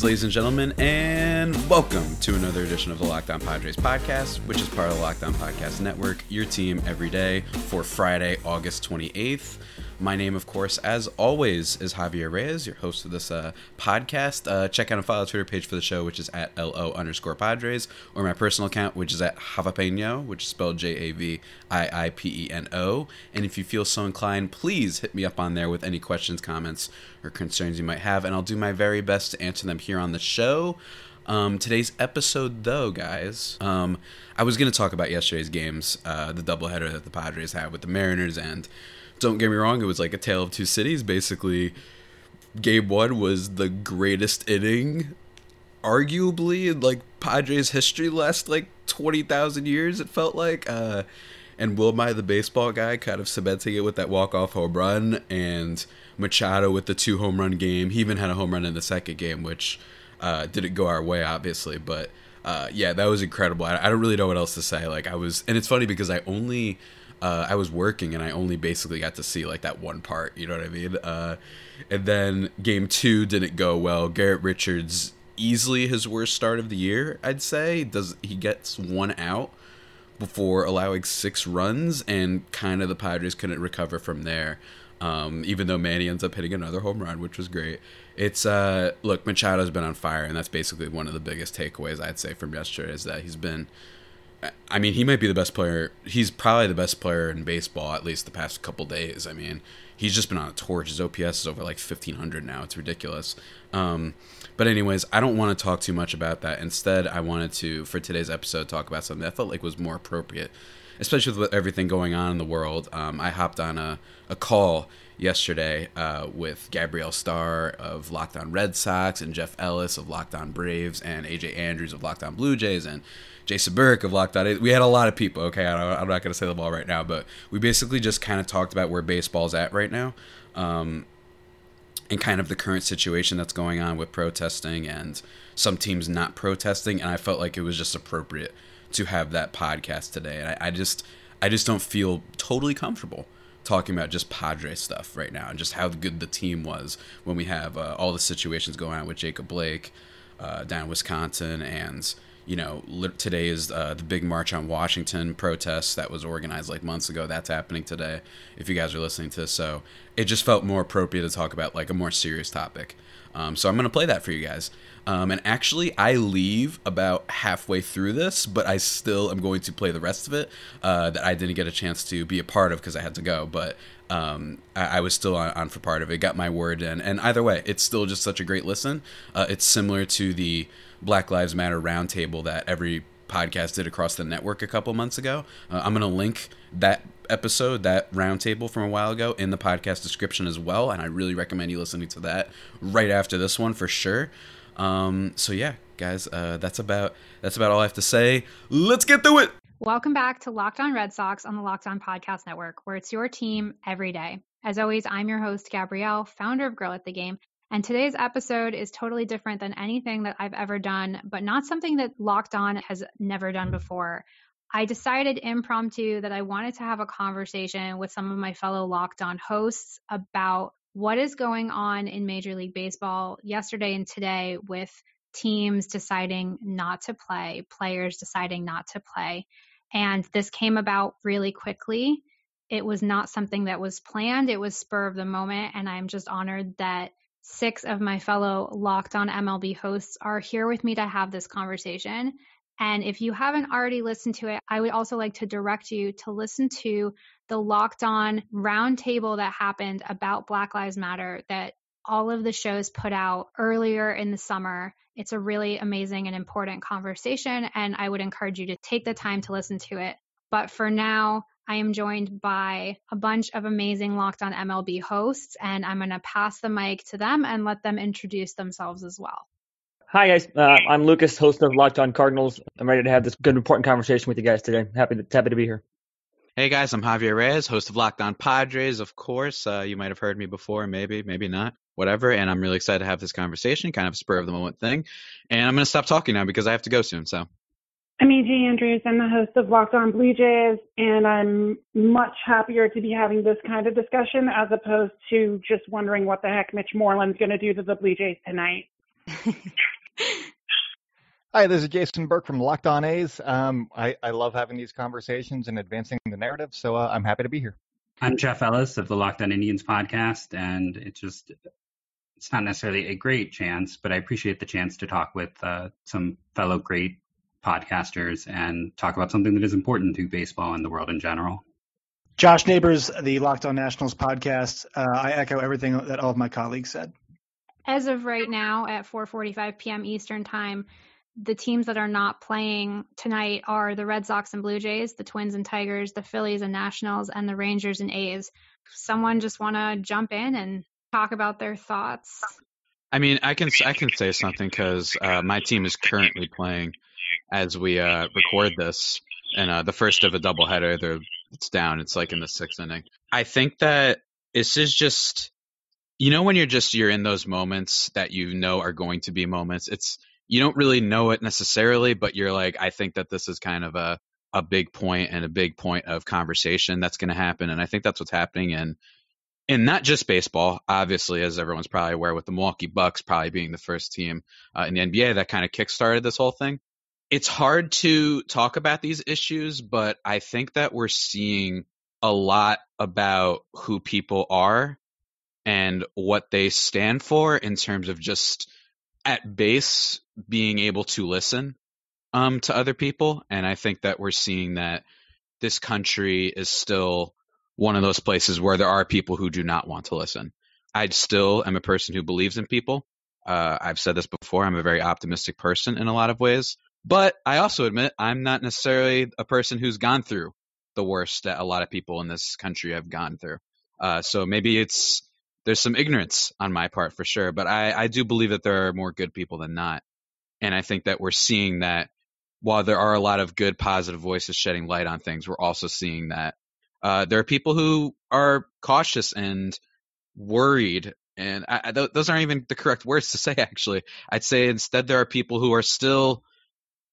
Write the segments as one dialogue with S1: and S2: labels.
S1: Greetings, ladies and gentlemen, and welcome to another edition of the Locked On Padres podcast, which is part of the Locked On Podcast Network, your team every day for Friday, August 28th. My name, of course, as always, is Javier Reyes, your host of this uh, podcast. Uh, check out and follow the Twitter page for the show, which is at LO underscore Padres, or my personal account, which is at Javapeno, which is spelled J A V I I P E N O. And if you feel so inclined, please hit me up on there with any questions, comments, or concerns you might have, and I'll do my very best to answer them here on the show. Um, today's episode, though, guys, um, I was going to talk about yesterday's games, uh, the doubleheader that the Padres had with the Mariners and don't get me wrong, it was like a tale of two cities. Basically, game one was the greatest inning, arguably, in like Padres history, last like 20,000 years, it felt like. Uh, and Wilmy, the baseball guy, kind of cementing it with that walk-off home run, and Machado with the two home run game. He even had a home run in the second game, which uh, didn't go our way, obviously, but uh, yeah, that was incredible. I, I, don't really know what else to say. Like I was, and it's funny because I only uh, I was working and I only basically got to see like that one part. You know what I mean? Uh, and then game two didn't go well. Garrett Richards easily his worst start of the year. I'd say does he gets one out before allowing six runs, and kind of the Padres couldn't recover from there. Um, even though Manny ends up hitting another home run, which was great. It's uh, look, Machado's been on fire, and that's basically one of the biggest takeaways I'd say from yesterday is that he's been I mean, he might be the best player. He's probably the best player in baseball, at least the past couple days. I mean, he's just been on a torch. His OPS is over like 1500 now. It's ridiculous. Um, but anyways, I don't want to talk too much about that. Instead, I wanted to for today's episode talk about something I felt like was more appropriate, especially with everything going on in the world. Um, I hopped on a, a call yesterday uh, with Gabrielle Starr of Locked On Red Sox and Jeff Ellis of Locked On Braves and AJ Andrews of Locked On Blue Jays and Jason Burke of Locked On. We had a lot of people. Okay, I am not going to say them all right now, but we basically just kind of talked about where baseball's at right now, um, and kind of the current situation that's going on with protesting and some teams not protesting. And I felt like it was just appropriate to have that podcast today. And I, I just, I just don't feel totally comfortable talking about just Padre stuff right now and just how good the team was when we have uh, all the situations going on with Jacob Blake uh, down in Wisconsin and you know, today is uh, the big March on Washington protest that was organized like months ago. That's happening today, if you guys are listening to this. So it just felt more appropriate to talk about like a more serious topic. Um, so I'm going to play that for you guys. Um, and actually, I leave about halfway through this, but I still am going to play the rest of it uh, that I didn't get a chance to be a part of because I had to go. But um, I, I, was still on, on, for part of it, got my word in. And either way, it's still just such a great listen. Uh, it's similar to the Black Lives Matter roundtable that every podcast did across the network a couple months ago. Uh, I'm going to link that episode, that roundtable from a while ago, in the podcast description as well. And I really recommend you listening to that right after this one for sure. Um, so yeah, guys, uh, that's about that's about all I have to say. Let's get to it.
S2: Welcome back to Locked On Red Sox on the Locked On Podcast Network, where it's your team every day. As always, I'm your host, Gabrielle, founder of Girl at the Game, and today's episode is totally different than anything that I've ever done, but not something that Locked On has never done before. I decided impromptu that I wanted to have a conversation with some of my fellow Locked On hosts about what is going on in Major League Baseball yesterday and today with teams deciding not to play, players deciding not to play. And this came about really quickly. It was not something that was planned, it was spur of the moment. And I'm just honored that six of my fellow Locked On MLB hosts are here with me to have this conversation. And if you haven't already listened to it, I would also like to direct you to listen to the Locked On roundtable that happened about Black Lives Matter that all of the shows put out earlier in the summer. It's a really amazing and important conversation, and I would encourage you to take the time to listen to it. But for now, I am joined by a bunch of amazing Locked On MLB hosts, and I'm going to pass the mic to them and let them introduce themselves as well.
S3: Hi, guys. Uh, I'm Lucas, host of Locked On Cardinals. I'm ready to have this good, important conversation with you guys today. Happy to, happy to be here.
S1: Hey, guys. I'm Javier Reyes, host of Locked On Padres, of course. Uh, you might have heard me before, maybe, maybe not, whatever. And I'm really excited to have this conversation, kind of spur of the moment thing. And I'm going to stop talking now because I have to go soon. So
S4: I'm AJ Andrews. I'm the host of Locked On Blue Jays, and I'm much happier to be having this kind of discussion as opposed to just wondering what the heck Mitch Moreland's going to do to the Blue Jays tonight.
S5: Hi, this is Jason Burke from Locked On A's. Um, I, I love having these conversations and advancing the narrative, so uh, I'm happy to be here.
S6: I'm Jeff Ellis of the Locked On Indians podcast, and it's just it's not necessarily a great chance, but I appreciate the chance to talk with uh, some fellow great podcasters and talk about something that is important to baseball and the world in general.
S7: Josh Neighbors, the Locked On Nationals podcast. Uh, I echo everything that all of my colleagues said.
S2: As of right now, at 4:45 p.m. Eastern Time, the teams that are not playing tonight are the Red Sox and Blue Jays, the Twins and Tigers, the Phillies and Nationals, and the Rangers and A's. Someone just want to jump in and talk about their thoughts?
S1: I mean, I can I can say something because uh, my team is currently playing as we uh, record this, and uh, the first of a doubleheader. They're it's down. It's like in the sixth inning. I think that this is just, you know, when you're just you're in those moments that you know are going to be moments. It's you don't really know it necessarily, but you're like, I think that this is kind of a a big point and a big point of conversation that's going to happen, and I think that's what's happening in in not just baseball, obviously, as everyone's probably aware, with the Milwaukee Bucks probably being the first team uh, in the NBA that kind of kickstarted this whole thing. It's hard to talk about these issues, but I think that we're seeing a lot about who people are and what they stand for in terms of just at base being able to listen um, to other people. And I think that we're seeing that this country is still one of those places where there are people who do not want to listen. I still am a person who believes in people. Uh, I've said this before. I'm a very optimistic person in a lot of ways. But I also admit I'm not necessarily a person who's gone through the worst that a lot of people in this country have gone through. Uh, so maybe it's there's some ignorance on my part for sure, but I, I do believe that there are more good people than not. And I think that we're seeing that while there are a lot of good, positive voices shedding light on things, we're also seeing that uh, there are people who are cautious and worried. And I, th- those aren't even the correct words to say, actually. I'd say instead there are people who are still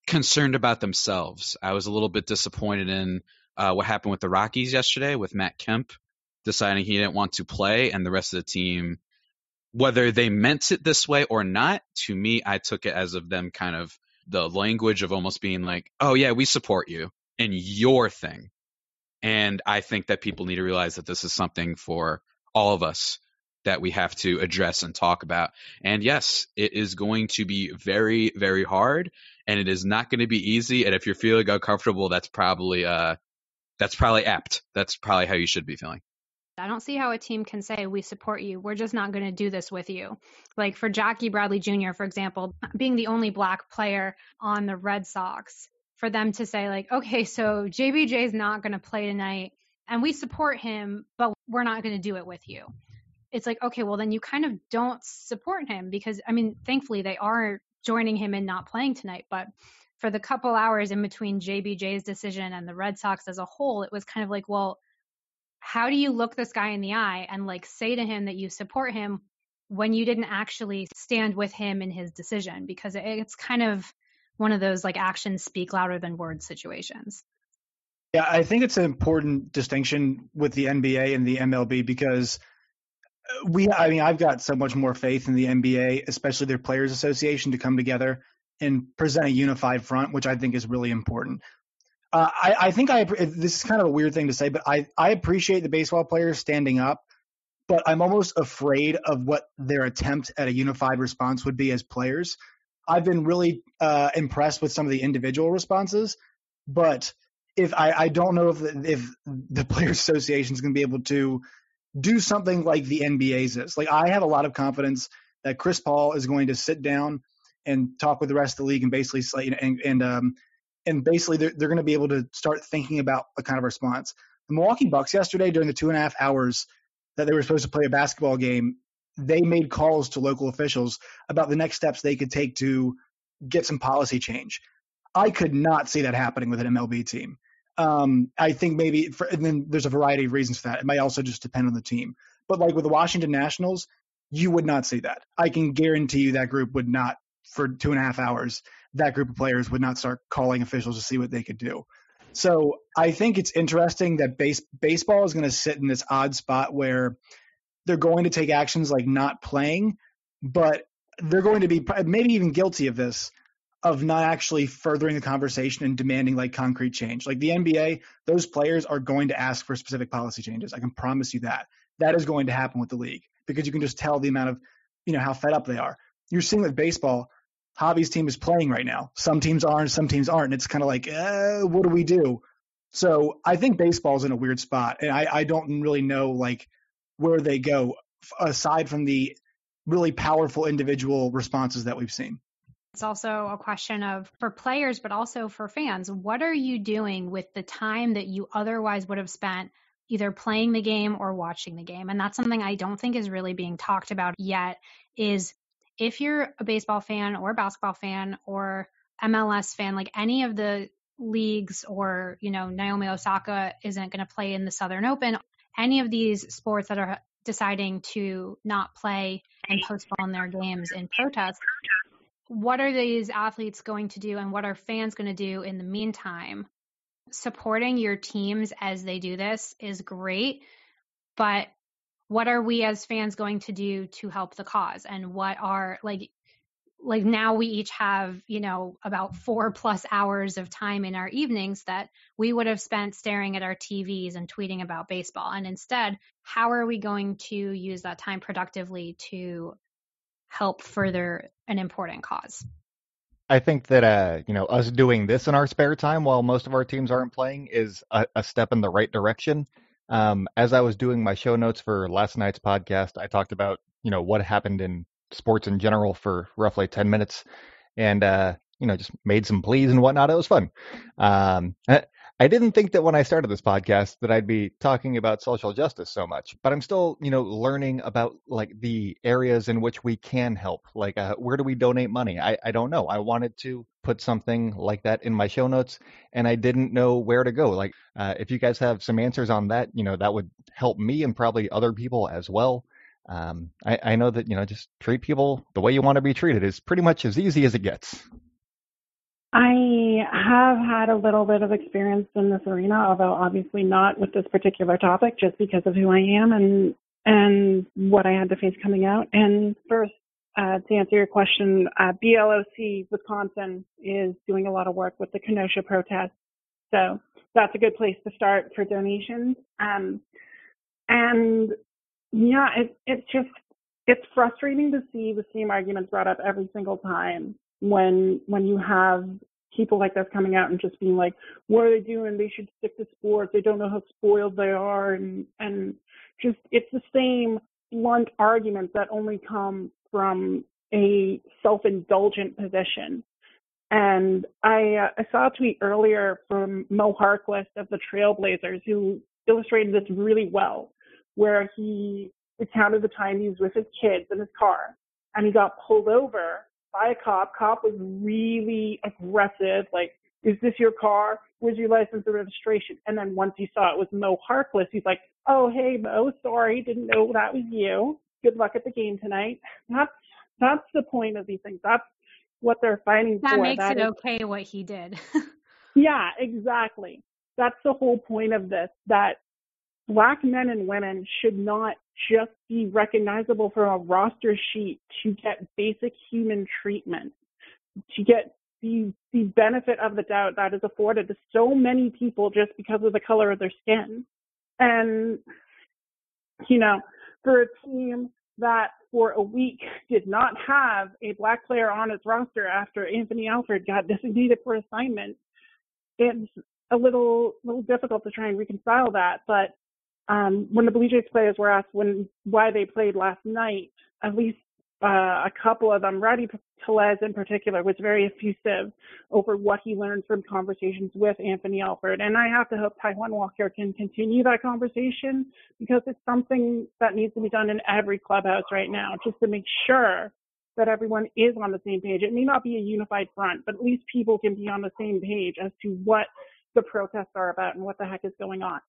S1: concerned about themselves. I was a little bit disappointed in uh, what happened with the Rockies yesterday with Matt Kemp deciding he didn't want to play and the rest of the team whether they meant it this way or not to me i took it as of them kind of the language of almost being like oh yeah we support you in your thing and i think that people need to realize that this is something for all of us that we have to address and talk about and yes it is going to be very very hard and it is not going to be easy and if you're feeling uncomfortable that's probably uh that's probably apt that's probably how you should be feeling
S2: I don't see how a team can say, we support you. We're just not going to do this with you. Like for Jackie Bradley Jr., for example, being the only black player on the Red Sox, for them to say, like, okay, so JBJ is not going to play tonight and we support him, but we're not going to do it with you. It's like, okay, well, then you kind of don't support him because, I mean, thankfully they are joining him in not playing tonight. But for the couple hours in between JBJ's decision and the Red Sox as a whole, it was kind of like, well, how do you look this guy in the eye and like say to him that you support him when you didn't actually stand with him in his decision because it's kind of one of those like actions speak louder than words situations
S7: yeah i think it's an important distinction with the nba and the mlb because we i mean i've got so much more faith in the nba especially their players association to come together and present a unified front which i think is really important uh, I, I think I this is kind of a weird thing to say, but I, I appreciate the baseball players standing up, but I'm almost afraid of what their attempt at a unified response would be as players. I've been really uh, impressed with some of the individual responses, but if I, I don't know if the, if the Players Association is going to be able to do something like the NBA's is. Like I have a lot of confidence that Chris Paul is going to sit down and talk with the rest of the league and basically say and, and um, and basically they're, they're going to be able to start thinking about a kind of response. The Milwaukee Bucks yesterday, during the two and a half hours that they were supposed to play a basketball game, they made calls to local officials about the next steps they could take to get some policy change. I could not see that happening with an MLB team. Um, I think maybe, for, and then there's a variety of reasons for that. It might also just depend on the team. But like with the Washington Nationals, you would not see that. I can guarantee you that group would not, for two and a half hours, that group of players would not start calling officials to see what they could do. So I think it's interesting that base, baseball is going to sit in this odd spot where they're going to take actions like not playing, but they're going to be maybe even guilty of this of not actually furthering the conversation and demanding like concrete change. Like the NBA, those players are going to ask for specific policy changes. I can promise you that. That is going to happen with the league because you can just tell the amount of, you know, how fed up they are. You're seeing with baseball, Javi's team is playing right now. Some teams are and some teams aren't. And it's kind of like, uh, what do we do? So I think baseball's in a weird spot. And I, I don't really know like where they go aside from the really powerful individual responses that we've seen.
S2: It's also a question of for players, but also for fans. What are you doing with the time that you otherwise would have spent either playing the game or watching the game? And that's something I don't think is really being talked about yet is if you're a baseball fan or a basketball fan or MLS fan, like any of the leagues or, you know, Naomi Osaka isn't going to play in the Southern Open, any of these sports that are deciding to not play and postpone their games in protest, what are these athletes going to do and what are fans going to do in the meantime? Supporting your teams as they do this is great, but what are we as fans going to do to help the cause and what are like like now we each have you know about four plus hours of time in our evenings that we would have spent staring at our tvs and tweeting about baseball and instead how are we going to use that time productively to help further an important cause
S5: I think that uh, you know us doing this in our spare time while most of our teams aren't playing is a, a step in the right direction. Um, as I was doing my show notes for last night's podcast, I talked about you know what happened in sports in general for roughly ten minutes, and uh, you know just made some pleas and whatnot. It was fun. Um, I didn't think that when I started this podcast that I'd be talking about social justice so much, but I'm still, you know, learning about like the areas in which we can help. Like, uh, where do we donate money? I, I don't know. I wanted to put something like that in my show notes, and I didn't know where to go. Like, uh, if you guys have some answers on that, you know, that would help me and probably other people as well. Um, I, I know that you know, just treat people the way you want to be treated is pretty much as easy as it gets.
S4: I have had a little bit of experience in this arena, although obviously not with this particular topic, just because of who I am and and what I had to face coming out. And first, uh, to answer your question, uh, BLOC Wisconsin is doing a lot of work with the Kenosha protests, so that's a good place to start for donations. Um, and yeah, it, it's just it's frustrating to see the same arguments brought up every single time when when you have people like this coming out and just being like, what are they doing? They should stick to sports. They don't know how spoiled they are, and and just it's the same blunt arguments that only come from a self-indulgent position. And I, uh, I saw a tweet earlier from Mo Harkless of the Trailblazers who illustrated this really well, where he recounted the time he was with his kids in his car and he got pulled over by a cop. Cop was really aggressive, like, is this your car? Where's your license and registration? And then once he saw it was Mo Harkless, he's like, oh, hey, Mo, sorry, didn't know that was you. Good luck at the game tonight. That's, that's the point of these things. That's what they're fighting
S2: that
S4: for.
S2: Makes
S4: that
S2: it
S4: is,
S2: okay what he did.
S4: yeah, exactly. That's the whole point of this, that black men and women should not just be recognizable from a roster sheet to get basic human treatment, to get the the benefit of the doubt that is afforded to so many people just because of the color of their skin. And you know, for a team that for a week did not have a black player on its roster after Anthony Alford got designated for assignment, it's a little little difficult to try and reconcile that. But um, when the Blue Jays players were asked when why they played last night, at least uh, a couple of them, Rowdy Tellez in particular, was very effusive over what he learned from conversations with Anthony Alford. And I have to hope Taijuan Walker can continue that conversation because it's something that needs to be done in every clubhouse right now, just to make sure that everyone is on the same page. It may not be a unified front, but at least people can be on the same page as to what the protests are about and what the heck is going on.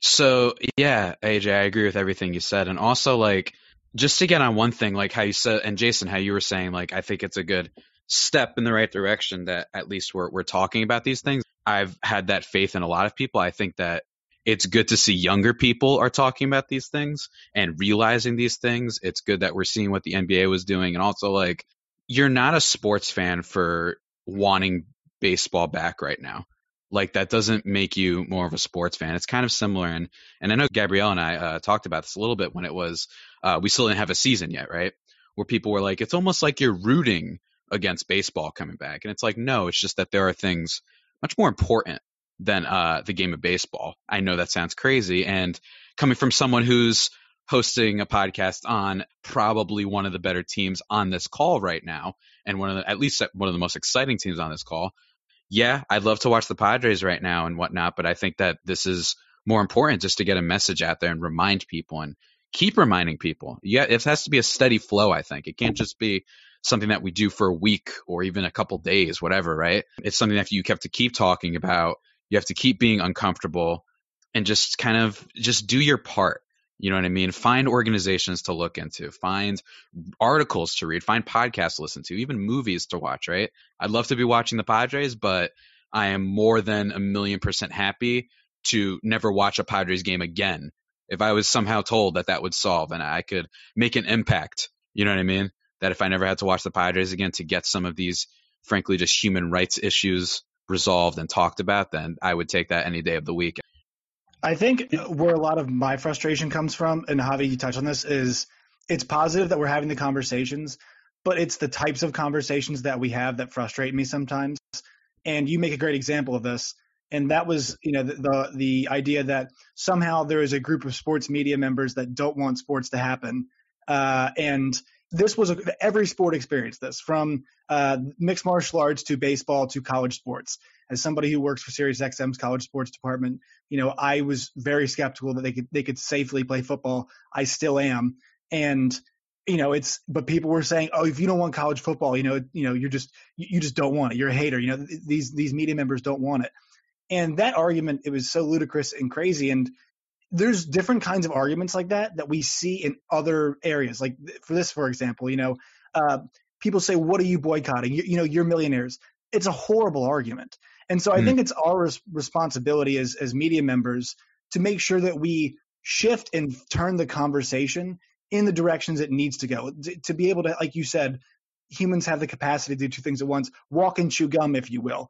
S1: So yeah, AJ, I agree with everything you said, and also like just to get on one thing, like how you said, and Jason, how you were saying, like I think it's a good step in the right direction that at least we're we're talking about these things. I've had that faith in a lot of people. I think that it's good to see younger people are talking about these things and realizing these things. It's good that we're seeing what the NBA was doing. And also, like, you're not a sports fan for wanting baseball back right now. Like, that doesn't make you more of a sports fan. It's kind of similar. And, and I know Gabrielle and I uh, talked about this a little bit when it was, uh, we still didn't have a season yet, right? Where people were like, it's almost like you're rooting against baseball coming back. And it's like, no, it's just that there are things much more important than uh, the game of baseball. I know that sounds crazy. And coming from someone who's hosting a podcast on probably one of the better teams on this call right now, and one of the, at least one of the most exciting teams on this call. Yeah, I'd love to watch the Padres right now and whatnot, but I think that this is more important just to get a message out there and remind people and keep reminding people. Yeah, it has to be a steady flow, I think. It can't just be something that we do for a week or even a couple days, whatever, right? It's something that you have to keep talking about you have to keep being uncomfortable and just kind of just do your part. You know what I mean? Find organizations to look into, find articles to read, find podcasts to listen to, even movies to watch, right? I'd love to be watching the Padres, but I am more than a million percent happy to never watch a Padres game again. If I was somehow told that that would solve and I could make an impact, you know what I mean? That if I never had to watch the Padres again to get some of these, frankly, just human rights issues resolved and talked about, then I would take that any day of the week.
S7: I think where a lot of my frustration comes from, and Javi, you touched on this, is it's positive that we're having the conversations, but it's the types of conversations that we have that frustrate me sometimes. And you make a great example of this. And that was, you know, the, the, the idea that somehow there is a group of sports media members that don't want sports to happen, uh, and this was a, every sport experienced this from uh, mixed martial arts to baseball to college sports. As somebody who works for SiriusXM's college sports department, you know, I was very skeptical that they could they could safely play football. I still am, and you know, it's but people were saying, oh, if you don't want college football, you know, you know, you're just you just don't want it. You're a hater. You know, these these media members don't want it. And that argument, it was so ludicrous and crazy. And there's different kinds of arguments like that that we see in other areas. Like for this, for example, you know, uh, people say, "What are you boycotting? You, you, know, you're millionaires." It's a horrible argument, and so I mm. think it's our res- responsibility as as media members to make sure that we shift and turn the conversation in the directions it needs to go. To, to be able to, like you said, humans have the capacity to do two things at once: walk and chew gum, if you will.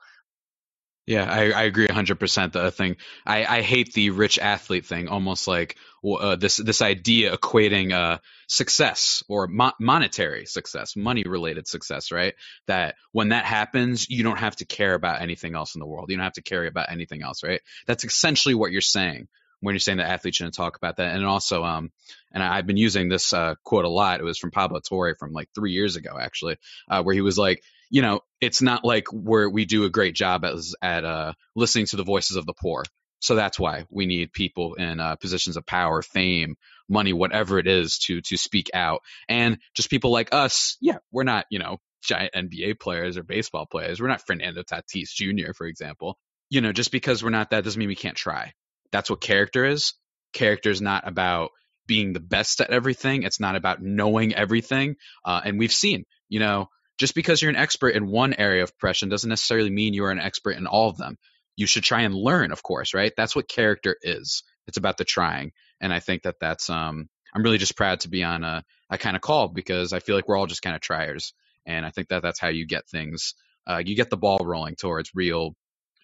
S1: Yeah, I, I agree 100%. The thing I, I hate the rich athlete thing, almost like uh, this this idea equating uh, success or mo- monetary success, money related success, right? That when that happens, you don't have to care about anything else in the world. You don't have to care about anything else, right? That's essentially what you're saying when you're saying that athletes shouldn't talk about that. And also, um, and I, have been using this uh, quote a lot. It was from Pablo Torre from like three years ago, actually, uh, where he was like, you know, it's not like where we do a great job as at uh, listening to the voices of the poor. So that's why we need people in uh, positions of power, fame, money, whatever it is, to to speak out. And just people like us, yeah, we're not, you know, giant NBA players or baseball players. We're not Fernando Tatis Jr., for example. You know, just because we're not that doesn't mean we can't try. That's what character is. Character is not about being the best at everything. It's not about knowing everything. Uh, and we've seen, you know, just because you're an expert in one area of oppression doesn't necessarily mean you are an expert in all of them. You should try and learn, of course, right? That's what character is. It's about the trying, and I think that that's. Um, I'm really just proud to be on a, a kind of call because I feel like we're all just kind of triers, and I think that that's how you get things. Uh, you get the ball rolling towards real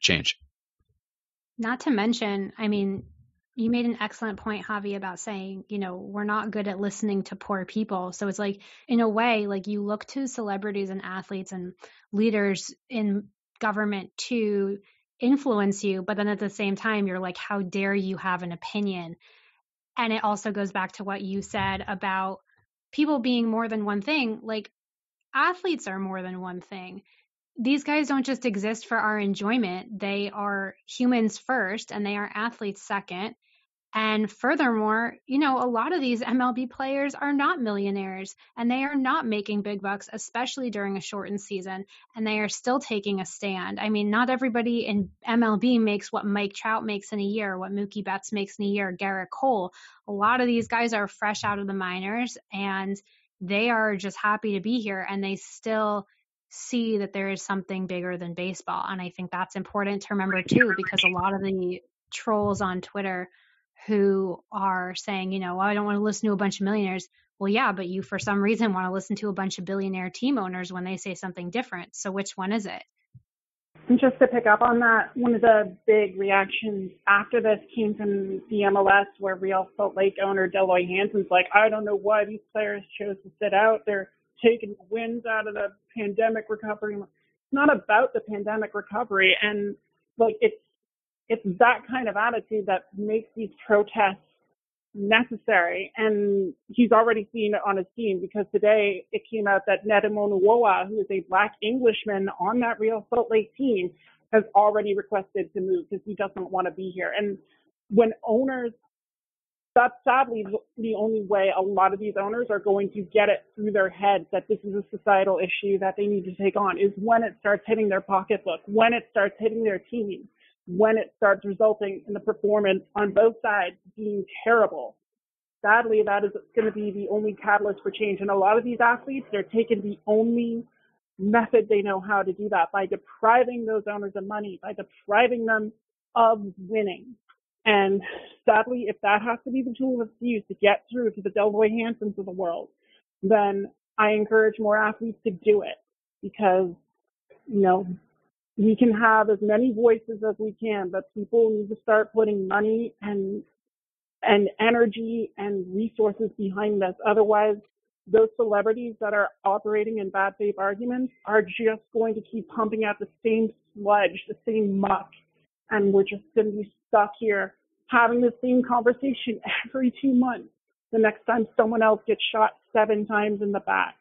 S1: change.
S2: Not to mention, I mean, you made an excellent point, Javi, about saying, you know, we're not good at listening to poor people. So it's like, in a way, like you look to celebrities and athletes and leaders in government to influence you, but then at the same time, you're like, how dare you have an opinion? And it also goes back to what you said about people being more than one thing. Like athletes are more than one thing these guys don't just exist for our enjoyment. They are humans first and they are athletes second. And furthermore, you know, a lot of these MLB players are not millionaires and they are not making big bucks, especially during a shortened season, and they are still taking a stand. I mean, not everybody in MLB makes what Mike Trout makes in a year, what Mookie Betts makes in a year, Gerrit Cole. A lot of these guys are fresh out of the minors and they are just happy to be here and they still see that there is something bigger than baseball. And I think that's important to remember too, because a lot of the trolls on Twitter who are saying, you know, well, I don't want to listen to a bunch of millionaires. Well, yeah, but you for some reason want to listen to a bunch of billionaire team owners when they say something different. So which one is it?
S4: And just to pick up on that, one of the big reactions after this came from the MLS, where Real Salt Lake owner Dell Loy Hansen's like, I don't know why these players chose to sit out. They're taking the wins out of the pandemic recovery. It's not about the pandemic recovery, and like it's it's that kind of attitude that makes these protests necessary. And he's already seen it on his team because today it came out that Nedum Onuoha, who is a black Englishman on that Real Salt Lake team, has already requested to move because he doesn't want to be here. And when owners, that's sadly the only way a lot of these owners are going to get it through their heads that this is a societal issue that they need to take on is when it starts hitting their pocketbook, when it starts hitting their team when it starts resulting in the performance on both sides being terrible. Sadly, that is going to be the only catalyst for change. And a lot of these athletes, they're taking the only method they know how to do that by depriving those owners of money, by depriving them of winning. And sadly, if that has to be the tool that's used to get through to the Dell Loy Hansens of the world, then I encourage more athletes to do it because, you know, we can have as many voices as we can, but people need to start putting money and and energy and resources behind this. Otherwise, those celebrities that are operating in bad faith arguments are just going to keep pumping out the same sludge, the same muck, and we're just going to be stuck here having the same conversation every two months. The next time someone else gets shot seven times in the back.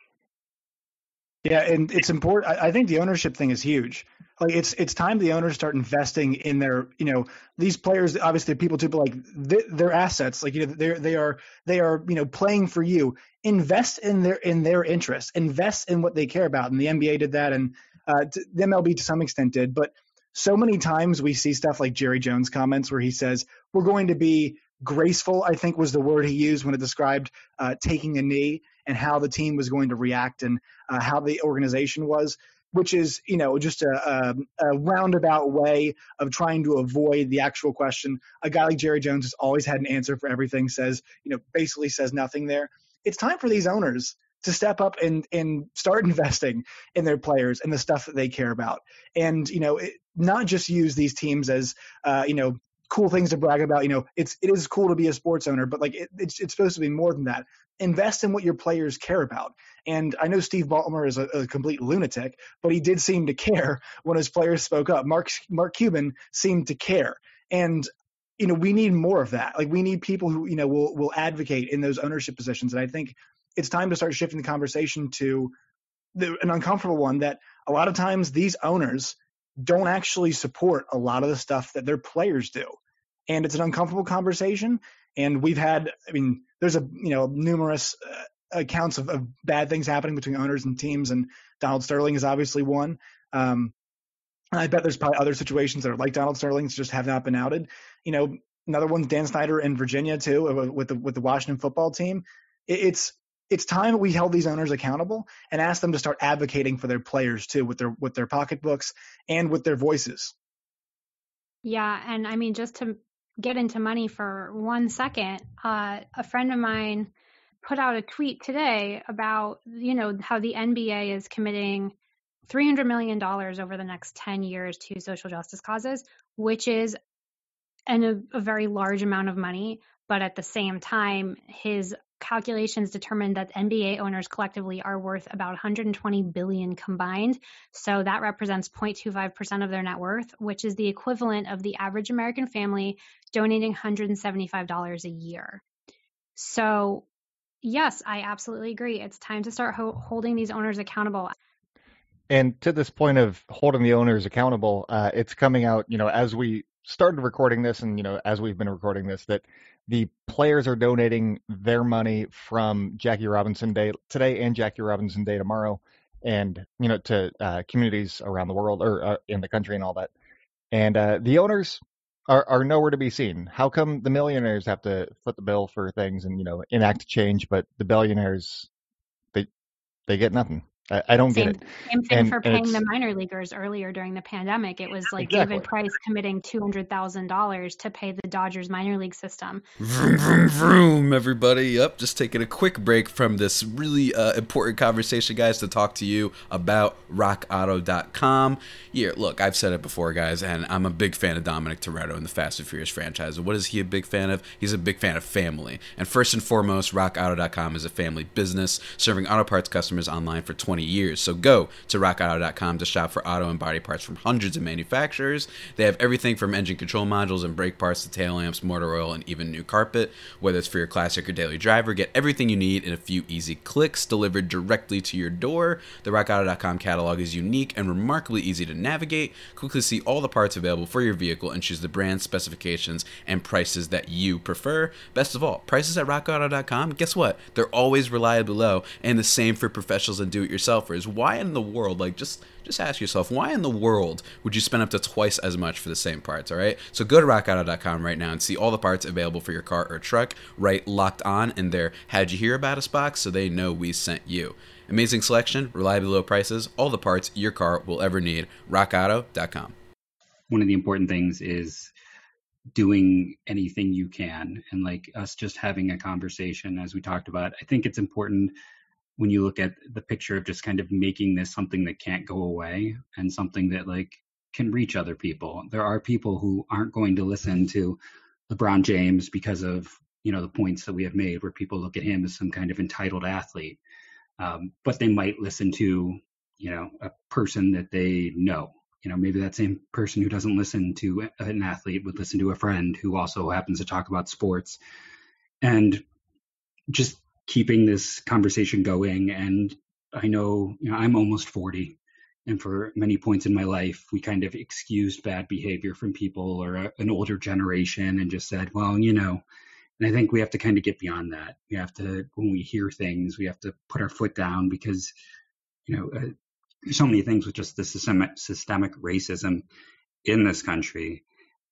S7: Yeah, and it's important. I think the ownership thing is huge. Like it's it's time the owners start investing in their you know these players. Obviously, people too, but like their assets. Like you know they they are they are you know playing for you. Invest in their in their interests. Invest in what they care about. And the NBA did that, and uh, the MLB to some extent did. But so many times we see stuff like Jerry Jones comments where he says we're going to be graceful. I think was the word he used when it described uh, taking a knee and how the team was going to react and uh, how the organization was, which is, you know, just a, a, a, roundabout way of trying to avoid the actual question. A guy like Jerry Jones has always had an answer for everything, says, you know, basically says nothing there. It's time for these owners to step up and and start investing in their players and the stuff that they care about, and you know, it, not just use these teams as uh, you know cool things to brag about. You know, it's it is cool to be a sports owner, but like it, it's it's supposed to be more than that. Invest in what your players care about. And I know Steve Ballmer is a, a complete lunatic, but he did seem to care when his players spoke up. Mark Mark Cuban seemed to care, and you know we need more of that. Like we need people who you know will will advocate in those ownership positions. And I think it's time to start shifting the conversation to the, an uncomfortable one that a lot of times these owners don't actually support a lot of the stuff that their players do. And it's an uncomfortable conversation. And we've had, I mean, there's a, you know, numerous uh, accounts of, of, bad things happening between owners and teams. And Donald Sterling is obviously one. Um, I bet there's probably other situations that are like Donald Sterling's just have not been outed. You know, another one's Dan Snyder in Virginia too, uh, with the with the Washington football team. It's it's time we held these owners accountable and asked them to start advocating for their players too with their with their pocketbooks and with their voices.
S2: Yeah, and I mean just to get into money for one second, uh, a friend of mine put out a tweet today about you know how the NBA is committing 300 million dollars over the next 10 years to social justice causes, which is an, a, a very large amount of money. But at the same time, his calculations determined that NBA owners collectively are worth about 120 billion combined. So that represents 0.25% of their net worth, which is the equivalent of the average American family donating $175 a year. So, yes, I absolutely agree. It's time to start ho- holding these owners accountable.
S5: And to this point of holding the owners accountable, uh, it's coming out, you know, as we started recording this and, you know, as we've been recording this, that the players are donating their money from Jackie Robinson Day today and Jackie Robinson Day tomorrow, and you know to uh, communities around the world or uh, in the country and all that. And uh, the owners are, are nowhere to be seen. How come the millionaires have to foot the bill for things and you know enact change, but the billionaires they they get nothing? I, I don't
S2: Same,
S5: get it.
S2: same thing
S5: And-
S2: for
S5: and
S2: paying the minor leaguers earlier during the pandemic. It was like
S5: Exactly.
S2: David Price committing two hundred thousand dollars to pay the Dodgers minor league system.
S1: Vroom, vroom, vroom, everybody. Yep, just taking a quick break from this really uh, important conversation, guys, to talk to you about rockauto.com. Yeah, look, I've said it before, guys, and I'm a big fan of Dominic Toretto and the Fast and Furious franchise. What is he a big fan of? He's a big fan of family. And first and foremost, rockauto.com is a family business serving auto parts customers online for 20 years. So go to rockauto.com to shop for auto and body parts from hundreds of manufacturers. They have everything from engine control modules and brake parts to tail lamps, motor oil, and even new carpet. Whether it's for your classic or daily driver, get everything you need in a few easy clicks delivered directly to your door. The rockauto.com catalog is unique and remarkably easy to navigate. Quickly see all the parts available for your vehicle and choose the brand, specifications, and prices that you prefer. Best of all, prices at rockauto.com, guess what? They're always reliably low, and the same for professionals and do-it-yourselfers. Why in the world, like just just ask yourself, why in the world would you spend up to twice as much for the same parts, all write? So go to rockauto.com right now and see all the parts available for your car or truck, right locked on in their How'd You Hear About Us box so they know we sent you. Amazing selection, reliably low prices, all the parts your car will ever need. RockAuto.com.
S6: one of the important things is doing anything you can and like us just having a conversation as we talked about i think it's important when you look at the picture of just kind of making this something that can't go away and something that like can reach other people. There are people who aren't going to listen to lebron james because of you know the points that we have made where people look at him as some kind of entitled athlete um, but they might listen to you know a person that they know. You know maybe that same person who doesn't listen to an athlete would listen to a friend who also happens to talk about sports. And just keeping this conversation going. And i know you know i'm almost 40 and for many points in my life we kind of excused bad behavior from people or a, an older generation and just said well you know and i think we have to kind of get beyond that. We have to when we hear things we have to put our foot down because you know uh, there's so many things with just the systemic, systemic racism in this country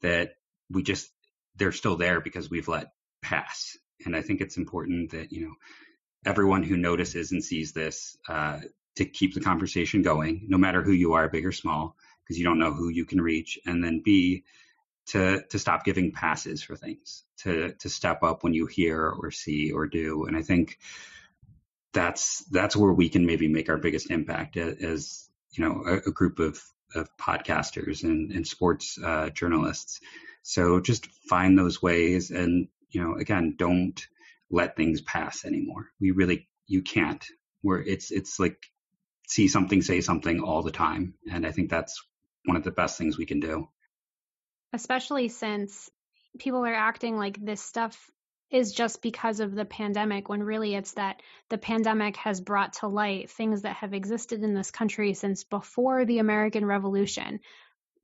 S6: that we just they're still there because we've let pass and i think it's important that you know everyone who notices and sees this uh, to keep the conversation going no matter who you are big or small because you don't know who you can reach and then b to to stop giving passes for things to to step up when you hear or see or do and i think that's that's where we can maybe make our biggest impact as, you know a, a group of, of podcasters and, and sports uh, journalists. So just find those ways, and you know, again, don't let things pass anymore. We really you can't. Where it's it's like see something, say something all the time, and I think that's one of the best things we can do.
S2: especially since people are acting like this stuff is just because of the pandemic when really it's that the pandemic has brought to light things that have existed in this country since before the American Revolution.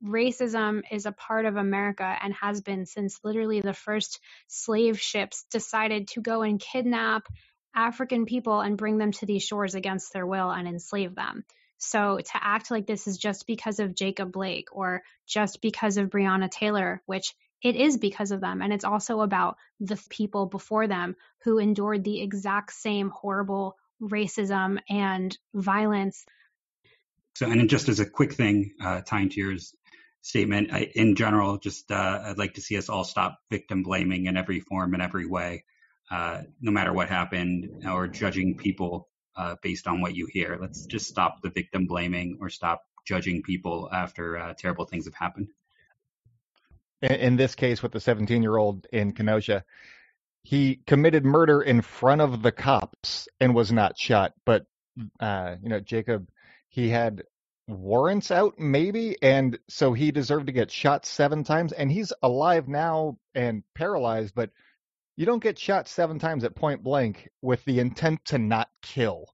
S2: Racism is a part of America and has been since literally the first slave ships decided to go and kidnap African people and bring them to these shores against their will and enslave them. So to act like this is just because of Jacob Blake or just because of Breonna Taylor, which it is because of them. And it's also about the people before them who endured the exact same horrible racism and violence.
S6: So, and just as a quick thing, uh, tying to your statement, I, in general, just uh, I'd like to see us all stop victim blaming in every form and every way, uh, no matter what happened, or judging people uh, based on what you hear. Let's just stop the victim blaming or stop judging people after uh, terrible things have happened.
S5: In, in this case, with the 17 year old in Kenosha, he committed murder in front of the cops and was not shot. But, uh, you know, Jacob, he had warrants out, maybe, and so he deserved to get shot seven times. And he's alive now and paralyzed, but you don't get shot seven times at point blank with the intent to not kill.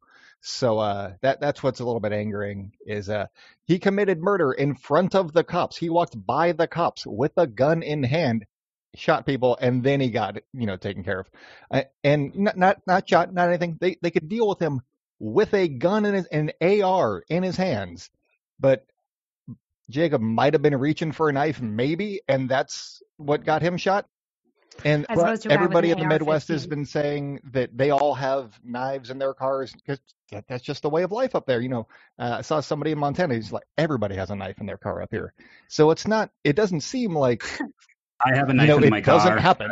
S5: So uh, that that's what's a little bit angering is uh, he committed murder in front of the cops. He walked by the cops with a gun in hand, shot people, and then he got you know taken care of, and not not not shot, not anything. They they could deal with him with a gun in his an AR in his hands, but Jacob might have been reaching for a knife, maybe, and that's what got him shot. And everybody in the Midwest has been saying that they all have knives in their cars because that's just the way of life up there. You know, uh, I saw somebody in Montana. He's like, everybody has a knife in their car up here. So it's not. It doesn't seem like.
S6: I have a knife you know, in my
S5: car. It doesn't happen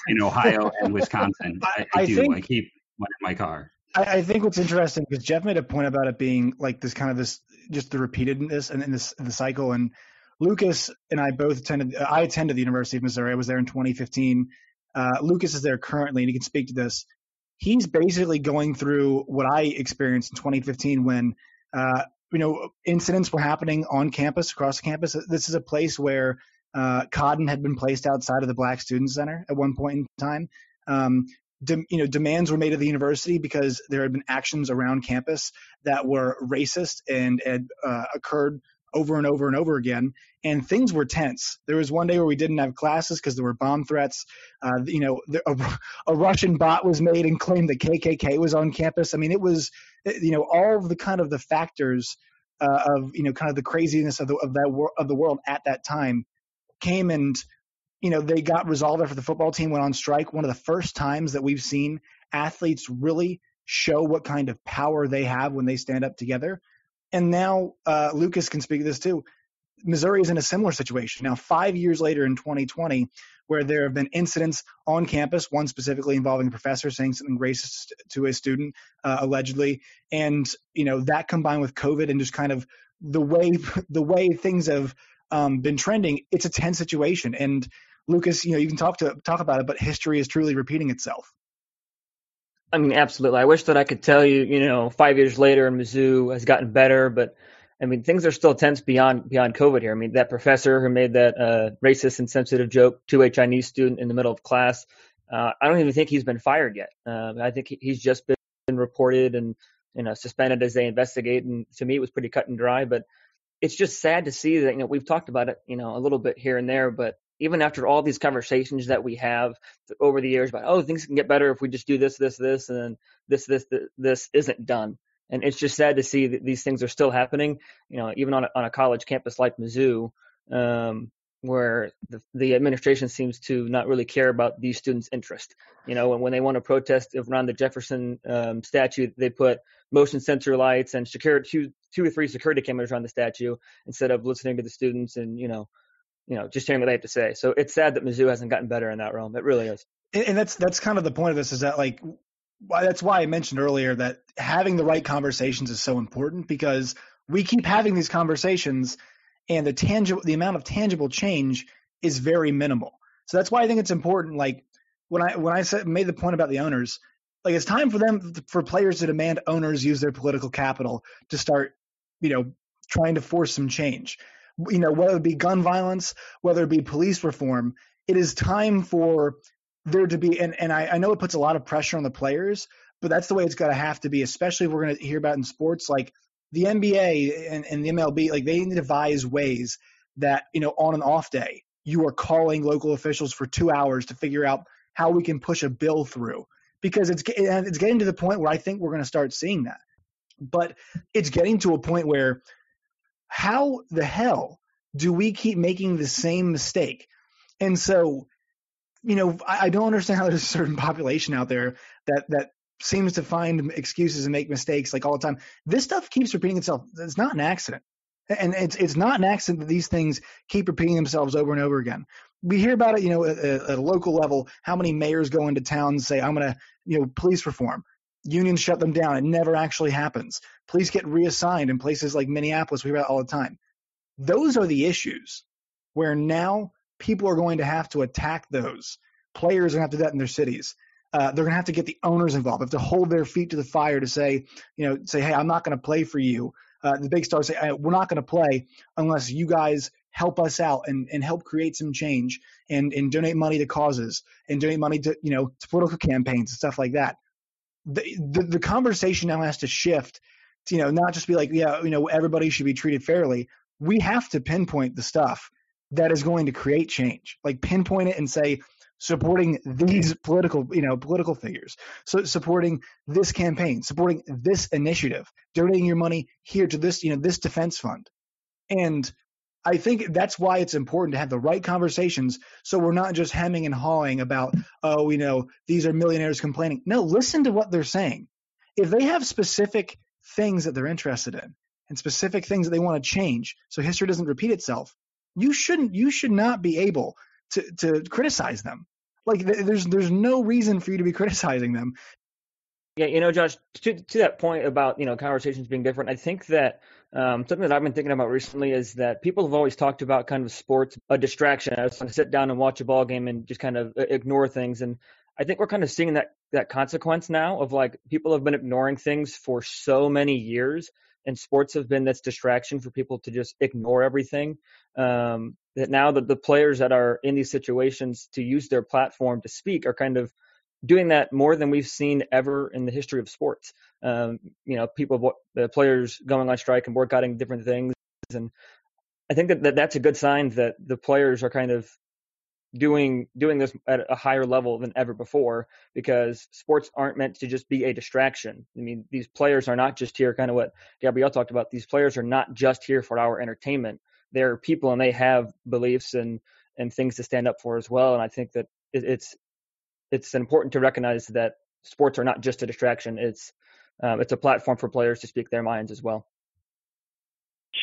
S6: in Ohio and Wisconsin. I, I, I do. Think, I keep one in my car.
S7: I, I think what's interesting because Jeff made a point about it being like this kind of this just the repeatedness and, this the cycle and Lucas and I both attended. I attended the University of Missouri. I was there in 2015. Uh, Lucas is there currently, and he can speak to this. He's basically going through what I experienced in 2015 when uh, you know incidents were happening on campus, across campus. This is a place where uh, cotton had been placed outside of the Black Student Center at one point in time. Um, de- you know, demands were made of the university because there had been actions around campus that were racist and had uh, occurred over and over and over again. And things were tense. There was one day where we didn't have classes because there were bomb threats. Uh, you know, the, a, a, Russian bot was made and claimed the KKK was on campus. I mean, it was, you know, all of the kind of the factors uh, of, you know, kind of the craziness of the of that wor- of the world at that time came and you know, they got resolved after the football team went on strike. One of the first times that we've seen athletes really show what kind of power they have when they stand up together. And now uh, Lucas can speak to this too. Missouri is in a similar situation now. Five years later, in 2020, where there have been incidents on campus, one specifically involving a professor saying something racist to a student, uh, allegedly, and you know that combined with COVID and just kind of the way the way things have um, been trending, it's a tense situation. And Lucas, you know, you can talk to talk about it, but history is truly repeating itself.
S3: I mean, absolutely. I wish that I could tell you, you know, five years later, Mizzou has gotten better, but I mean, things are still tense beyond beyond COVID here. I mean, that professor who made that uh, racist and sensitive joke to a Chinese student in the middle of class, uh, I don't even think he's been fired yet. Uh, I think he's just been reported and you know suspended as they investigate. And to me, it was pretty cut and dry. But it's just sad to see that you know we've talked about it, you know, a little bit here and there, but even after all these conversations that we have over the years about oh things can get better if we just do this this this and then this this this, this isn't done. And it's just sad to see that these things are still happening you know even on a, on a college campus like mizzou um, where the, the administration seems to not really care about these students interest. You know when, when they want to protest around the jefferson um, statue they put motion sensor lights and security two, two or three security cameras around the statue instead of listening to the students and you know you know, just hearing what they have to say. So it's sad that Mizzou hasn't gotten better in that realm. It really is.
S7: And that's that's kind of the point of this is that like that's why I mentioned earlier that having the right conversations is so important because we keep having these conversations and the tangible the amount of tangible change is very minimal. So that's why I think it's important like when I when I said made the point about the owners, like it's time for them for players to demand owners use their political capital to start, you know, trying to force some change you know, whether it be gun violence, whether it be police reform, it is time for there to be, and, and I, I know it puts a lot of pressure on the players, but that's the way it's got to have to be, especially if we're going to hear about in sports like the NBA and, and the MLB, like they need to devise ways that, you know, on an off day, you are calling local officials for two hours to figure out how we can push a bill through because it's it's getting to the point where I think we're going to start seeing that. But it's getting to a point where how the hell do we keep making the same mistake? And so, you know, I, I don't understand how there's a certain population out there that that seems to find excuses and make mistakes like all the time. This stuff keeps repeating itself. It's not an accident. And it's it's not an accident that these things keep repeating themselves over and over again. We hear about it, you know, at, at a local level. How many mayors go into town and say, "I'm going to, you know, police reform." Unions shut them down. It never actually happens. Police get reassigned in places like Minneapolis. We hear about all the time. Those are the issues where now people are going to have to attack those. Players are going to have to do that in their cities. Uh, they're going to have to get the owners involved. They have to hold their feet to the fire to say, you know, say, hey, I'm not going to play for you. Uh, the big stars say, hey, we're not going to play unless you guys help us out and, and help create some change and, and donate money to causes and donate money to, you know, to political campaigns and stuff like that the, the, conversation now has to shift to, you know, not just be like, yeah, you know, everybody should be treated fairly. We have to pinpoint the stuff that is going to create change. Like pinpoint it and say, supporting these political, you know, political figures. So supporting this campaign, supporting this initiative, donating your money here to this, you know, this defense fund. And I think that's why it's important to have the right conversations so we're not just hemming and hawing about, oh, you know, these are millionaires complaining. No, listen to what they're saying. If they have specific things that they're interested in and specific things that they want to change so history doesn't repeat itself, you shouldn't you should not be able to to criticize them. Like there's there's no reason for you to be criticizing them.
S3: Yeah, you know, Josh, to to that point about you know conversations being different, I think that um, something that I've been thinking about recently is that people have always talked about kind of sports a distraction. I was to sit down and watch a ball game and just kind of ignore things, and I think we're kind of seeing that that consequence now of like people have been ignoring things for so many years, and sports have been this distraction for people to just ignore everything. Um, that now that the players that are in these situations to use their platform to speak are kind of doing that more than we've seen ever in the history of sports. Um, you know, people, the players going on strike and boycotting different things, and I think that, that that's a good sign that the players are kind of doing doing this at a higher level than ever before because sports aren't meant to just be a distraction. I mean, these players are not just here, kind of what Gabrielle talked about. These players are not just here for our entertainment. They're people and they have beliefs and and things to stand up for as well. And I think that it's it's important to recognize that sports are not just a distraction. It's um, it's a platform for players to speak their minds as well.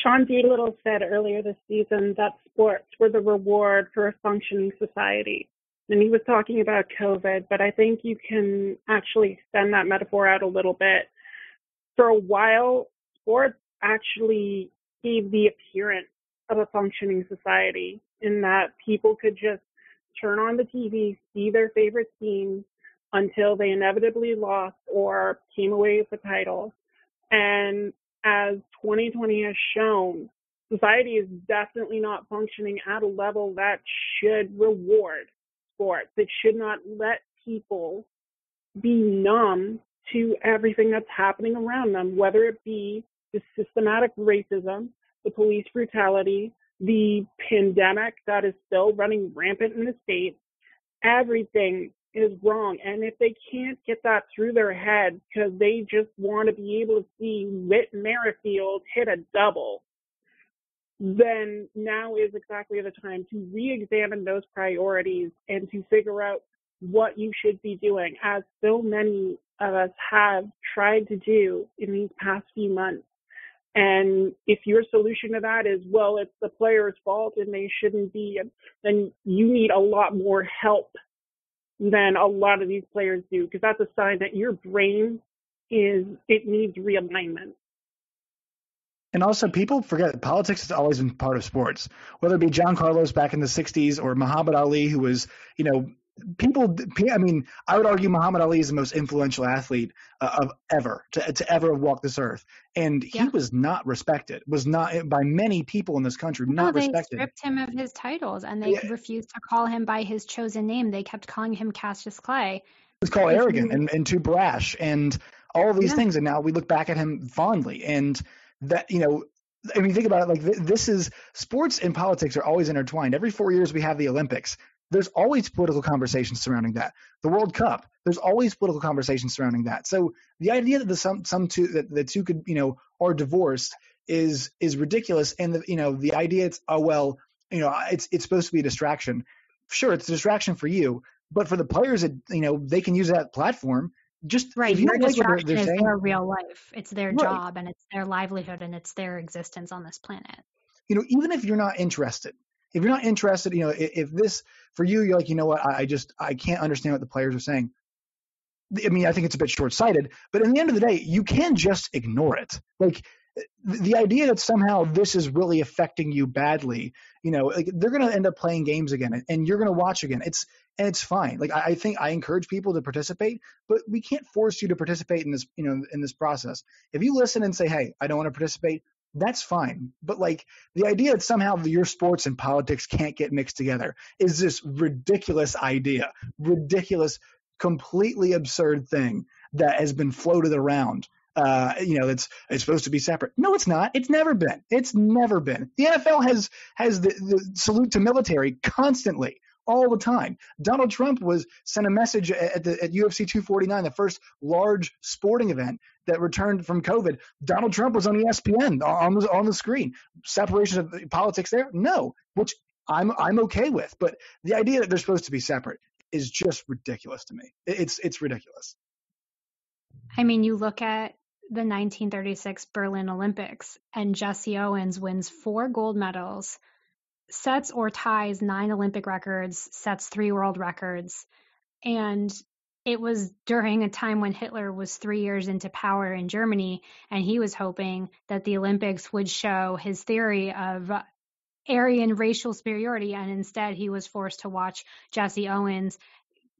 S4: Sean Doolittle said earlier this season that sports were the reward for a functioning society. And he was talking about COVID, but I think you can actually extend that metaphor out a little bit. For a while, sports actually gave the appearance of a functioning society in that people could just turn on the TV, see their favorite teams until they inevitably lost or came away with the title. And as 2020 has shown, society is definitely not functioning at a level that should reward sports. It should not let people be numb to everything that's happening around them, whether it be the systematic racism, the police brutality, the pandemic that is still running rampant in the state, everything is wrong. And if they can't get that through their head because they just want to be able to see Whit Merrifield hit a double, then now is exactly the time to re-examine those priorities and to figure out what you should be doing, as so many of us have tried to do in these past few months. And if your solution to that is, well, it's the player's fault and they shouldn't be, then you need a lot more help than a lot of these players do, because that's a sign that your brain is, it needs realignment.
S7: And also, people forget politics has always been part of sports. Whether it be John Carlos back in the '60s or Muhammad Ali, who was, you know, people i mean i would argue muhammad ali is the most influential athlete uh, of ever to, to ever have walked this earth and he yeah. was not respected was not by many people in this country not
S2: no,
S7: they respected
S2: stripped him of his titles and they yeah. refused to call him by his chosen name they kept calling him cassius clay
S7: was called arrogant and, and too brash and all of these yeah. things and now we look back at him fondly and that you know I mean, think about it. Like this is sports and politics are always intertwined. Every four years we have the Olympics there's always political conversations surrounding that. The World Cup, there's always political conversations surrounding that. So the idea that the some some two that the two could you know are divorced is is ridiculous. And the you know the idea it's oh well you know it's it's supposed to be a distraction. Sure, it's a distraction for you, but for the players, it, you know they can use that platform. Just
S2: right, your distraction like is saying, their real life. It's their right. job and it's their livelihood and it's their existence on this planet.
S7: You know, even if you're not interested, if you're not interested, you know, if, if this for you, you're like, you know what, I, I just I can't understand what the players are saying. I mean, I think it's a bit short-sighted, but in the end of the day, you can just ignore it. Like the idea that somehow this is really affecting you badly, you know, like they're going to end up playing games again, and you're going to watch again. It's and it's fine. Like I, I, think I encourage people to participate, but we can't force you to participate in this, you know, in this process. If you listen and say, "Hey, I don't want to participate," that's fine. But like the idea that somehow your sports and politics can't get mixed together is this ridiculous idea, ridiculous, completely absurd thing that has been floated around. Uh, you know, it's it's supposed to be separate. No, it's not. It's never been. It's never been. The NFL has has the, the salute to military constantly all the time. Donald Trump was sent a message at the at UFC 249, the first large sporting event, that returned from COVID, Donald Trump was on ESPN on the, on the screen. Separation of politics there? No, which I'm I'm okay with. But the idea that they're supposed to be separate is just ridiculous to me. It's it's ridiculous.
S2: I mean, you look at the 1936 Berlin Olympics, and Jesse Owens wins four gold medals, sets or ties nine Olympic records, sets three world records. And it was during a time when Hitler was three years into power in Germany, and he was hoping that the Olympics would show his theory of Aryan racial superiority. And instead, he was forced to watch Jesse Owens,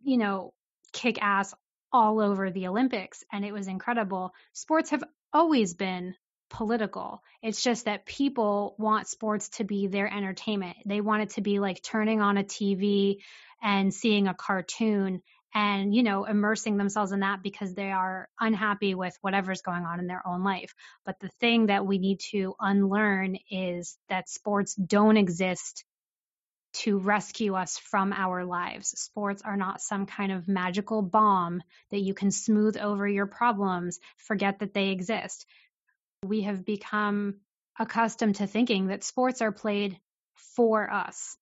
S2: you know, kick ass all over the Olympics, and it was incredible. Sports have always been political. It's just that people want sports to be their entertainment. They want it to be like turning on a TV and seeing a cartoon and, you know, immersing themselves in that because they are unhappy with whatever's going on in their own life. But the thing that we need to unlearn is that sports don't exist to rescue us from our lives. Sports are not some kind of magical balm that you can smooth over your problems, forget that they exist. We have become accustomed to thinking that sports are played for us.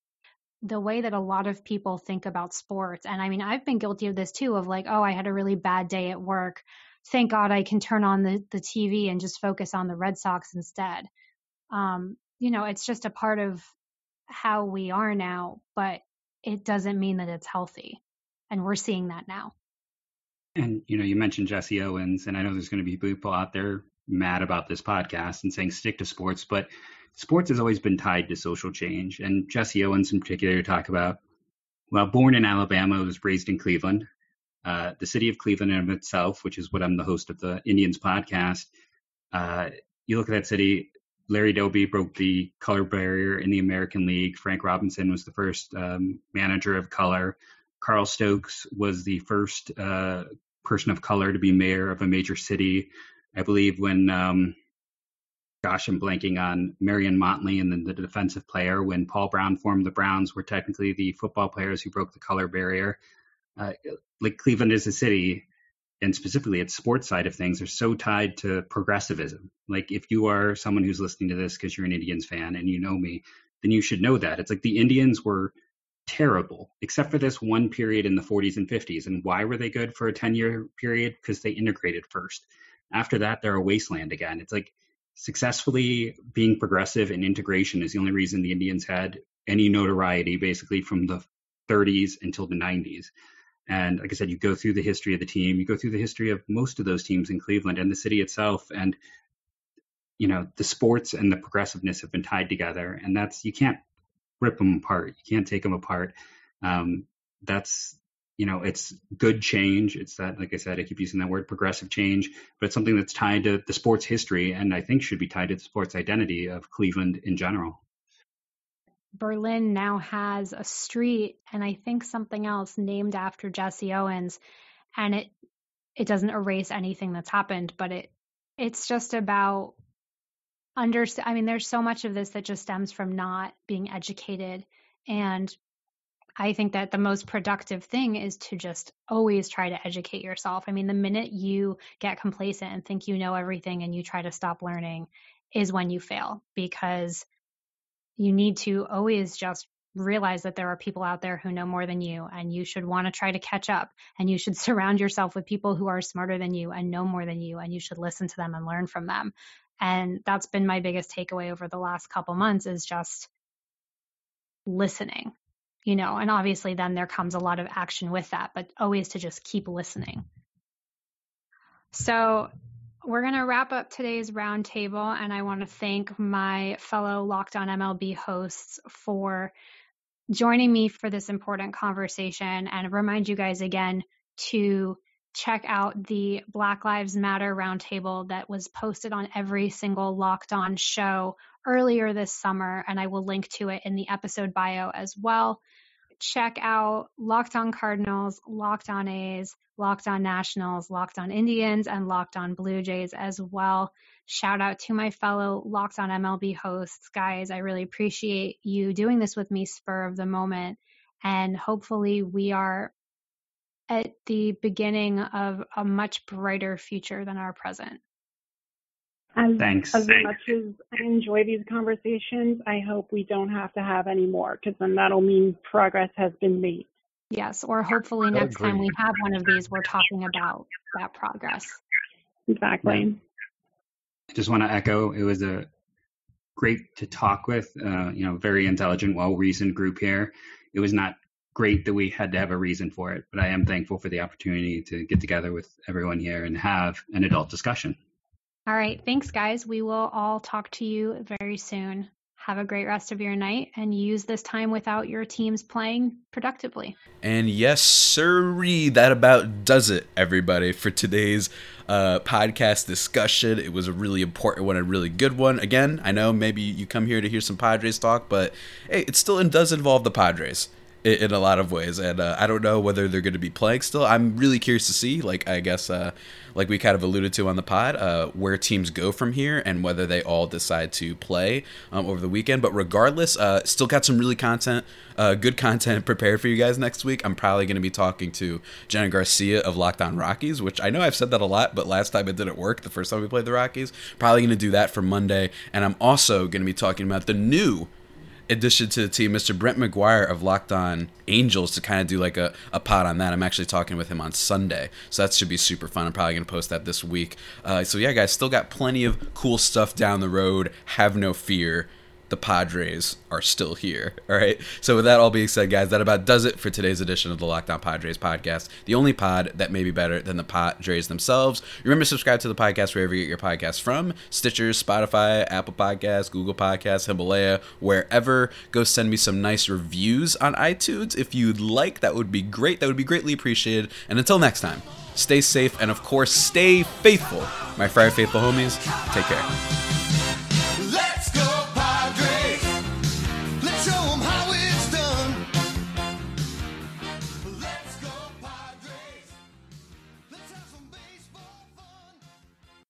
S2: The way that a lot of people think about sports, and I mean, I've been guilty of this too of like, oh, I had a really bad day at work. Thank God I can turn on the, the TV and just focus on the Red Sox instead. Um, you know, it's just a part of how we are now, but it doesn't mean that it's healthy. And we're seeing that now.
S6: And, you know, you mentioned Jesse Owens, and I know there's going to be people out there mad about this podcast and saying stick to sports, but sports has always been tied to social change. And Jesse Owens, in particular, talk about, well, born in Alabama, was raised in Cleveland. Uh, the city of Cleveland in itself, which is what I'm the host of the Indians podcast, uh, you look at that city, Larry Doby broke the color barrier in the American League. Frank Robinson was the first um, manager of color. Carl Stokes was the first uh, person of color to be mayor of a major city. I believe when, um, gosh, I'm blanking on Marion Motley and then the defensive player. When Paul Brown formed the Browns, were technically the football players who broke the color barrier. Uh, like Cleveland is a city and specifically its sports side of things are so tied to progressivism. Like if you are someone who's listening to this because you're an Indians fan and you know me, then you should know that. It's like the Indians were terrible, except for this one period in the 40s and 50s. And why were they good for a 10 year period? Because they integrated first. After that, they're a wasteland again. It's like successfully being progressive and integration is the only reason the Indians had any notoriety basically from the 30s until the 90s. And like I said, you go through the history of the team, you go through the history of most of those teams in Cleveland and the city itself. And, you know, the sports and the progressiveness have been tied together. And that's, you can't rip them apart. You can't take them apart. Um, that's, you know, it's good change. It's that, like I said, I keep using that word progressive change, but it's something that's tied to the sports history and I think should be tied to the sports identity of Cleveland in general.
S2: Berlin now has a street and I think something else named after Jesse Owens and it it doesn't erase anything that's happened but it it's just about understand I mean there's so much of this that just stems from not being educated and I think that the most productive thing is to just always try to educate yourself. I mean, the minute you get complacent and think you know everything and you try to stop learning is when you fail because you need to always just realize that there are people out there who know more than you and you should want to try to catch up and you should surround yourself with people who are smarter than you and know more than you and you should listen to them and learn from them and that's been my biggest takeaway over the last couple months is just listening you know and obviously then there comes a lot of action with that but always to just keep listening. So we're going to wrap up today's roundtable, and I want to thank my fellow Locked On MLB hosts for joining me for this important conversation and remind you guys again to check out the Black Lives Matter roundtable that was posted on every single Locked On show earlier this summer, and I will link to it in the episode bio as well. Check out Locked On Cardinals, Locked On A's, Locked On Nationals, Locked On Indians, and Locked On Blue Jays as well. Shout out to my fellow Locked On MLB hosts. Guys, I really appreciate you doing this with me spur of the moment. And hopefully, we are at the beginning of a much brighter future than our present.
S4: As,
S6: Thanks.
S4: As
S6: Thanks.
S4: much as I enjoy these conversations, I hope we don't have to have any more because then that'll mean progress has been made.
S2: Yes, or hopefully next time we have one of these, we're talking about that progress.
S4: Exactly.
S6: I just want to echo it was a great to talk with, uh, you know, very intelligent, well reasoned group here. It was not great that we had to have a reason for it, but I am thankful for the opportunity to get together with everyone here and have an adult discussion.
S2: All right, thanks, guys. We will all talk to you very soon. Have a great rest of your night and use this time without your teams playing productively.
S1: And yes, sirree, that about does it, everybody, for today's uh, podcast discussion. It was a really important one, a really good one. Again, I know maybe you come here to hear some Padres talk, but hey, it still does involve the Padres in, a lot of ways. And uh, I don't know whether they're going to be playing still. I'm really curious to see, like, I guess, uh, like we kind of alluded to on the pod, uh, where teams go from here and whether they all decide to play um, over the weekend. But regardless, uh, still got some really content, uh, good content prepared for you guys next week. I'm probably going to be talking to Jenna Garcia of Locked On Rockies, which I know I've said that a lot, but last time it didn't work the first time we played the Rockies. Probably going to do that for Monday. And I'm also going to be talking about the new addition to the team, Mr. Brent McGuire of Locked On Angels, to kind of do like a, a pod on that. I'm actually talking with him on Sunday, so that should be super fun. I'm probably going to post that this week. Uh, so, yeah, guys, still got plenty of cool stuff down the road. Have no fear. The Padres are still here. All right. So, with that all being said, guys, that about does it for today's edition of the Locked On Padres podcast. The only pod that may be better than the Padres themselves. Remember to subscribe to the podcast wherever you get your podcasts from Stitcher, Spotify, Apple Podcasts, Google Podcasts, Himalaya, wherever. Go send me some nice reviews on iTunes if you'd like. That would be great. That would be greatly appreciated. And until next time, stay safe and, of course, stay faithful. My Friar Faithful homies, take care.